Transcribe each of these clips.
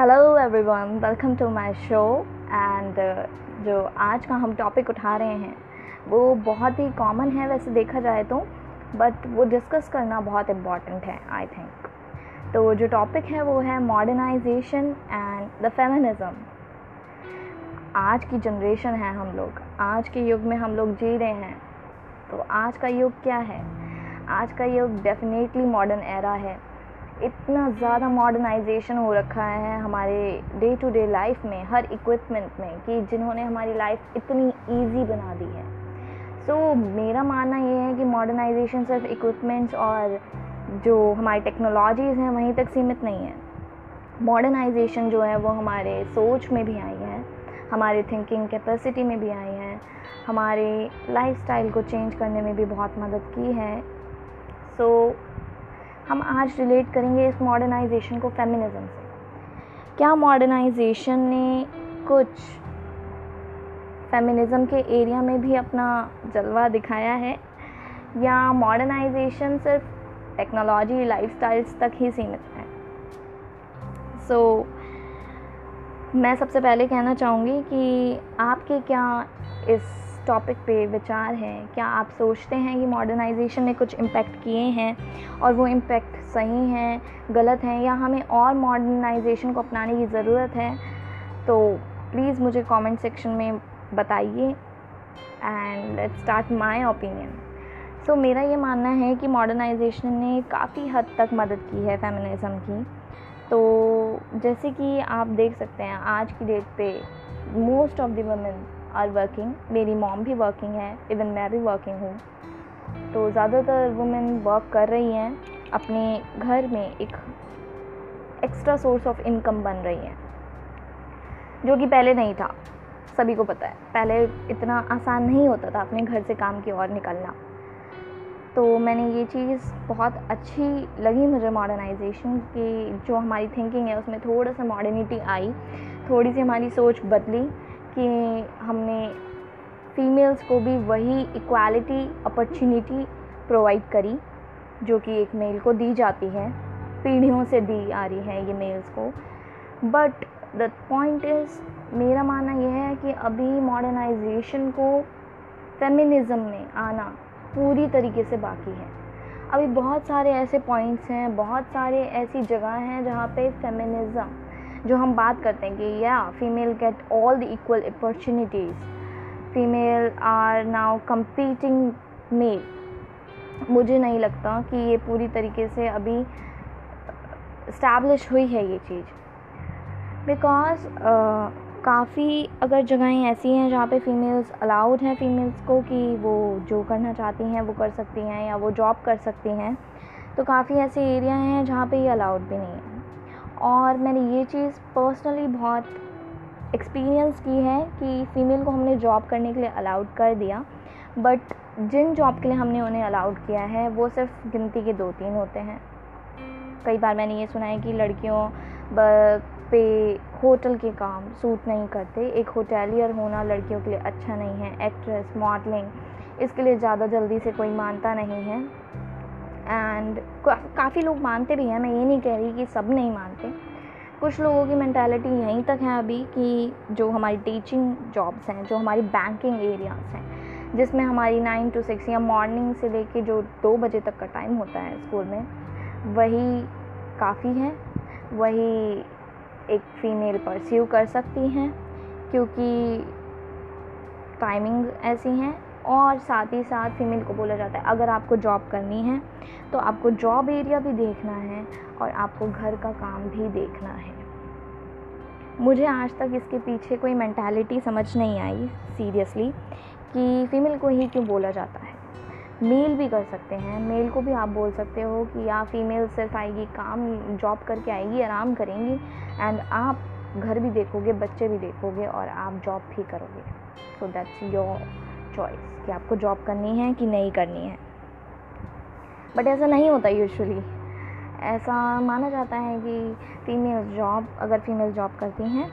Hello everyone welcome to my show and जो आज का हम टॉपिक उठा रहे हैं, वो बहुत ही कॉमन है वैसे देखा जाए तो बट वो डिस्कस करना बहुत इंपॉर्टेंट है आई थिंक तो जो टॉपिक है वो है मॉडर्नाइजेशन एंड द फेमिनिज़म आज की जनरेशन है हम लोग. आज के युग में हम लोग जी रहे हैं. तो आज का युग क्या है? आज का युग डेफिनेटली मॉडर्न एरा है. इतना ज़्यादा मॉडर्नाइजेशन हो रखा है हमारे डे टू डे लाइफ में हर इक्विपमेंट में कि जिन्होंने हमारी लाइफ इतनी इजी बना दी है। सो so, मेरा मानना ये है कि मॉडर्नाइजेशन सिर्फ़ इक्विपमेंट्स और जो हमारी टेक्नोलॉजीज़ हैं वहीं तक सीमित नहीं है। मॉडर्नाइजेशन जो है वो हमारे सोच में भी आई है हमारे थिंकिंग कैपेसिटी में भी आई है हमारे लाइफस्टाइल को चेंज करने में भी बहुत मदद की है। सो so, हम आज रिलेट करेंगे इस मॉडर्नाइजेशन को फेमिनिज़म से। क्या मॉडर्नाइजेशन ने कुछ फेमिनिज़म के एरिया में भी अपना जलवा दिखाया है? या मॉडर्नाइजेशन सिर्फ़ टेक्नोलॉजी लाइफस्टाइल्स तक ही सीमित है? सो so, मैं सबसे पहले कहना चाहूँगी कि आपके क्या इस टॉपिक पे विचार हैं। क्या आप सोचते हैं कि मॉडर्नाइजेशन ने कुछ इम्पेक्ट किए हैं और वो इम्पेक्ट सही हैं, गलत हैं या हमें और मॉडर्नाइजेशन को अपनाने की ज़रूरत है? तो प्लीज़ मुझे कमेंट सेक्शन में बताइए and let start my opinion so मेरा ये मानना है कि मॉडर्नाइजेशन ने काफ़ी हद तक मदद की है फेमिनिज़म की। तो जैसे कि आप देख सकते हैं, आज की डेट पे most of the women are working मेरी मॉम भी वर्किंग है इवन मैं भी वर्किंग हूँ। तो ज़्यादातर वुमेन वर्क कर रही हैं, अपने घर में एक एक्स्ट्रा सोर्स ऑफ़ इनकम बन रही हैं, जो कि पहले नहीं था। सभी को पता है, पहले इतना आसान नहीं होता था अपने घर से काम की ओर निकलना। तो मैंने ये चीज़ बहुत अच्छी लगी मुझे मॉडर्नाइजेशन की, जो हमारी थिंकिंग है, उसमें थोड़ा सा मॉडर्निटी आई, थोड़ी सी हमारी सोच बदली। कि हमने फीमेल्स को भी वही इक्वालिटी अपॉर्चुनिटी प्रोवाइड करी, जो कि एक मेल को दी जाती है, पीढ़ियों से दी आ रही है ये मेल्स को। बट द पॉइंट इज़ मेरा मानना यह है कि अभी मॉडर्नाइजेशन को फेमिनिज़म में आना पूरी तरीके से बाकी है। अभी बहुत सारे ऐसे पॉइंट्स हैं, बहुत सारे ऐसी जगह हैं जहाँ पे फेमिनिज़म जो हम बात करते हैं कि या female get all the equal opportunities female are now competing male मुझे नहीं लगता कि ये पूरी तरीके से अभी इस्टेब्लिश हुई है ये चीज़। बिकॉज़ uh, काफ़ी अगर जगहें ऐसी हैं जहाँ पे फीमेल्स अलाउड हैं फीमेल्स को कि वो जो करना चाहती हैं वो कर सकती हैं या वो जॉब कर सकती हैं तो काफ़ी ऐसे एरिया हैं जहाँ पे ये अलाउड भी नहीं है। और मैंने ये चीज़ पर्सनली बहुत एक्सपीरियंस की है कि फ़ीमेल को हमने जॉब करने के लिए अलाउड कर दिया बट जिन जॉब के लिए हमने उन्हें अलाउड किया है, वो सिर्फ़ गिनती के दो तीन होते हैं। कई बार मैंने ये सुना है कि लड़कियों पे होटल के काम सूट नहीं करते। एक होटेलियर होना लड़कियों के लिए अच्छा नहीं है एक्ट्रेस मॉडलिंग इसके लिए ज़्यादा जल्दी से कोई मानता नहीं है। एंड काफ़ी लोग मानते भी हैं, मैं ये नहीं कह रही कि सब नहीं मानते। कुछ लोगों की मैंटेलिटी यहीं तक है अभी कि जो हमारी टीचिंग जॉब्स हैं, जो हमारी बैंकिंग एरियाज़ हैं, जिसमें हमारी नाइन टू सिक्स या मॉर्निंग से लेके जो दो बजे तक का टाइम होता है स्कूल में, वही काफ़ी है। वही एक फ़ीमेल परस्यू कर सकती हैं, क्योंकि टाइमिंग ऐसी हैं। और साथ ही साथ फीमेल को बोला जाता है, अगर आपको जॉब करनी है तो आपको जॉब एरिया भी देखना है और आपको घर का काम भी देखना है. मुझे आज तक इसके पीछे कोई मैंटेलिटी समझ नहीं आई सीरियसली कि फ़ीमेल को ही क्यों बोला जाता है। मेल भी कर सकते हैं मेल को भी आप बोल सकते हो कि या फीमेल सिर्फ़ आएगी, काम जॉब करके आएगी, आराम करेंगी एंड आप घर भी देखोगे, बच्चे भी देखोगे और आप जॉब भी करोगे। सो दैट्स योर चॉइस कि आपको जॉब करनी है कि नहीं करनी है। बट ऐसा नहीं होता यूजुअली ऐसा माना जाता है कि फ़ीमेल जॉब अगर फ़ीमेल जॉब करती हैं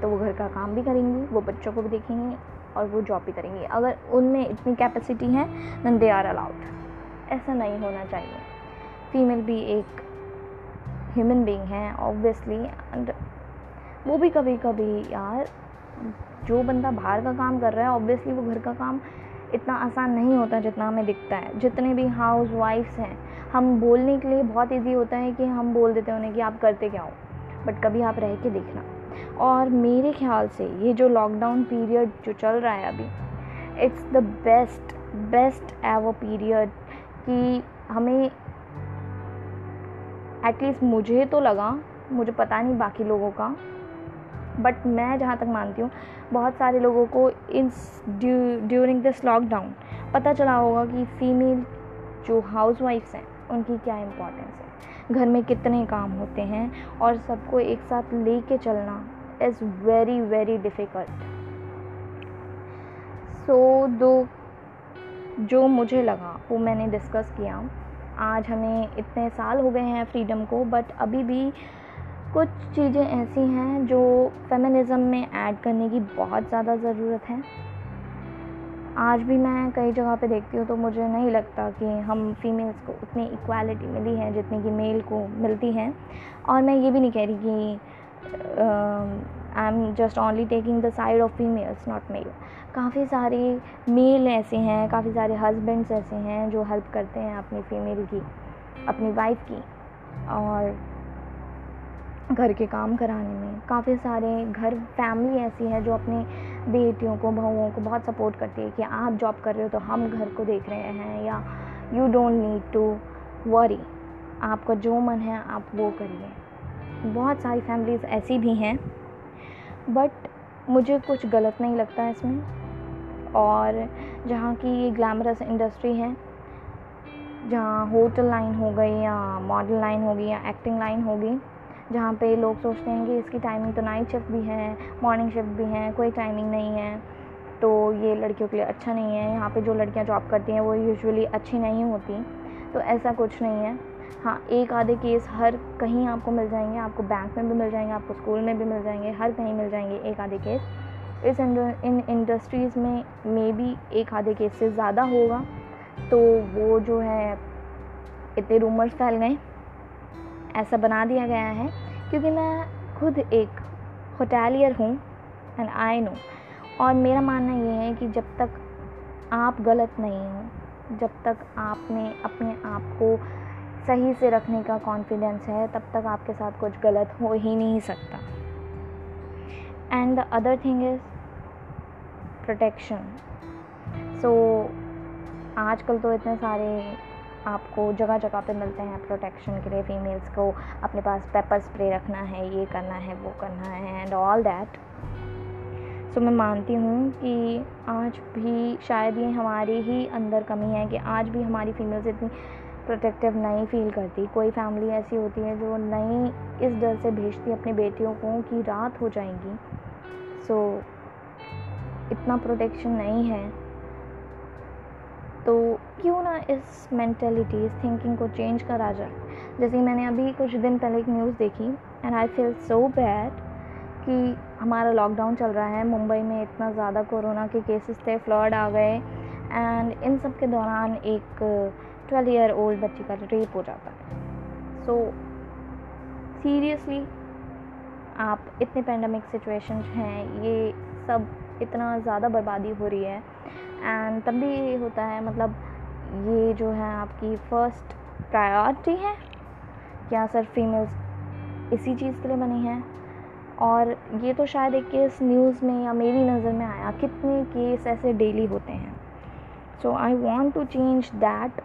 तो वो घर का काम भी करेंगी, वो बच्चों को भी देखेंगी और वो जॉब भी करेंगी। अगर उनमें इतनी कैपेसिटी है देन दे आर अलाउड ऐसा नहीं होना चाहिए। फ़ीमेल भी एक ह्यूमन बीइंग है ऑब्वियसली एंड वो भी कभी कभी यार जो बंदा बाहर का काम कर रहा है ऑब्वियसली वो घर का काम इतना आसान नहीं होता जितना हमें दिखता है। जितने भी हाउस वाइफ्स हैं, हम बोलने के लिए बहुत ईजी होता है कि हम बोल देते हैं उन्हें कि आप करते क्या हो। बट कभी आप रह के देखना। और मेरे ख्याल से ये जो लॉकडाउन पीरियड जो चल रहा है अभी it's the best best ever period कि हमें एटलीस्ट मुझे तो लगा, मुझे पता नहीं बाकी लोगों का बट मैं जहाँ तक मानती हूँ, बहुत सारे लोगों को इन ड्यूरिंग दिस लॉकडाउन पता चला होगा कि फ़ीमेल जो हाउस वाइफ्स हैं, उनकी क्या इम्पोर्टेंस है। घर में कितने काम होते हैं और सबको एक साथ ले कर चलना is very very difficult so दो, जो मुझे लगा, वो मैंने डिस्कस किया। आज हमें इतने साल हो गए हैं फ्रीडम को बट अभी भी कुछ चीज़ें ऐसी हैं जो फेमिनिज़म में ऐड करने की बहुत ज़्यादा ज़रूरत है। आज भी मैं कई जगह पे देखती हूँ तो मुझे नहीं लगता कि हम फीमेल्स को उतनी इक्वालिटी मिली है जितनी कि मेल को मिलती है। और मैं ये भी नहीं कह रही कि I am just only taking the side of females not male काफ़ी सारे मेल ऐसे हैं, काफ़ी सारे हस्बैंड्स ऐसे हैं जो हेल्प करते हैं अपनी फीमेल की, अपनी वाइफ की। और घर के काम कराने में। काफ़ी सारे घर फैमिली ऐसी है जो अपने बेटियों को, बहुओं को बहुत सपोर्ट करती है कि आप जॉब कर रहे हो तो हम घर को देख रहे हैं या you don't need to worry आपका जो मन है, आप वो करिए। बहुत सारी फैमिलीज़ ऐसी भी हैं बट मुझे कुछ गलत नहीं लगता इसमें। और जहाँ की ये ग्लैमरस इंडस्ट्री है, जहाँ होटल लाइन हो गई या मॉडल लाइन होगी या एक्टिंग लाइन होगी जहाँ पे लोग सोचते हैं कि इसकी टाइमिंग तो नाइट शिफ्ट भी है मॉर्निंग शिफ्ट भी है, कोई टाइमिंग नहीं है। तो ये लड़कियों के लिए अच्छा नहीं है। यहाँ पे जो लड़कियाँ जॉब करती हैं, वो यूजुअली अच्छी नहीं होती। तो ऐसा कुछ नहीं है। हाँ एक आधे केस हर कहीं आपको मिल जाएँगे। आपको बैंक में भी मिल जाएँगे, आपको स्कूल में भी मिल जाएँगे, हर कहीं मिल जाएँगे एक आधे केस इस इन इंडस्ट्रीज़ में मे बी एक आधे केस से ज़्यादा होगा। तो वो जो है, इतने रूमर्स फैल गए। ऐसा बना दिया गया है क्योंकि मैं खुद एक होटेलियर हूँ एंड आई नो और मेरा मानना ये है कि जब तक आप गलत नहीं हो, जब तक आपने अपने आप को सही से रखने का कॉन्फिडेंस है, तब तक आपके साथ कुछ गलत हो ही नहीं सकता। And the other thing is protection so आजकल तो इतने सारे आपको जगह जगह पे मिलते हैं प्रोटेक्शन के लिए फ़ीमेल्स को अपने पास पेपर स्प्रे रखना है ये करना है वो करना है एंड ऑल दैट सो मैं मानती हूँ कि आज भी शायद ये हमारे ही अंदर कमी है कि आज भी हमारी फीमेल्स इतनी प्रोटेक्टिव नहीं फील करती। कोई फैमिली ऐसी होती है जो नहीं इस डर से भेजती अपनी बेटियों को कि रात हो जाएँगी। सो so, इतना प्रोटेक्शन नहीं है। तो क्यों ना इस मैंटेलिटी इस थिंकिंग को चेंज करा जाए। जैसे मैंने अभी कुछ दिन पहले एक न्यूज़ देखी and I feel so bad कि हमारा लॉकडाउन चल रहा है, मुंबई में इतना ज़्यादा कोरोना के केसेस थे फ्लड आ गए एंड इन सब के दौरान एक ट्वेल्व ईयर ओल्ड बच्ची का रेप हो जाता है। सो सीरियसली आप इतने पेंडेमिक सिचुएशन हैं, ये सब इतना ज़्यादा बर्बादी हो रही है एंड तब भी होता है मतलब ये जो है आपकी फ़र्स्ट प्रायोरिटी है क्या सर फीमेल्स इसी चीज़ के लिए बनी है। और ये तो शायद एक केस न्यूज़ में या मेरी नज़र में आया, कितने केस ऐसे डेली होते हैं। So I want to change that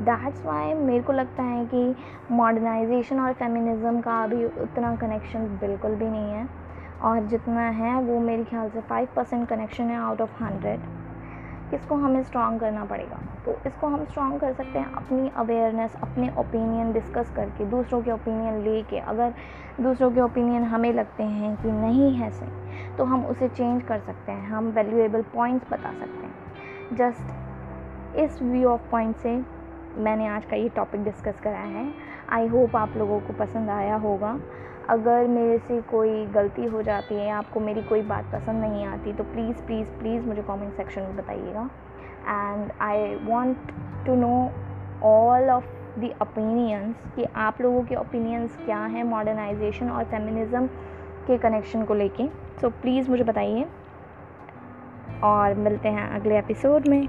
that's why मेरे को लगता है कि मॉडर्नाइजेशन और फेमिनिज़म का अभी उतना कनेक्शन बिल्कुल भी नहीं है। और जितना है वो मेरे ख्याल से फाइव परसेंट कनेक्शन है आउट ऑफ़ हंड्रेड इसको हमें स्ट्रॉन्ग करना पड़ेगा। तो इसको हम स्ट्रॉन्ग कर सकते हैं अपनी अवेयरनेस अपने ओपिनियन डिस्कस करके, दूसरों के ओपिनियन लेके। अगर दूसरों के ओपिनियन हमें लगते हैं कि नहीं है सही तो हम उसे चेंज कर सकते हैं। हम वैल्यूएबल पॉइंट्स बता सकते हैं। जस्ट इस व्यू ऑफ़ पॉइंट से मैंने आज का ये टॉपिक डिस्कस करा है। आई होप आप लोगों को पसंद आया होगा। अगर मेरे से कोई गलती हो जाती है आपको मेरी कोई बात पसंद नहीं आती तो प्लीज़ प्लीज़ प्लीज़ मुझे कमेंट सेक्शन में बताइएगा। And I want to know all of the opinions कि आप लोगों के ओपिनियंस क्या हैं मॉडर्नाइजेशन और फेमिनिज़म के कनेक्शन को लेके। सो प्लीज़ मुझे बताइए। और मिलते हैं अगले एपिसोड में।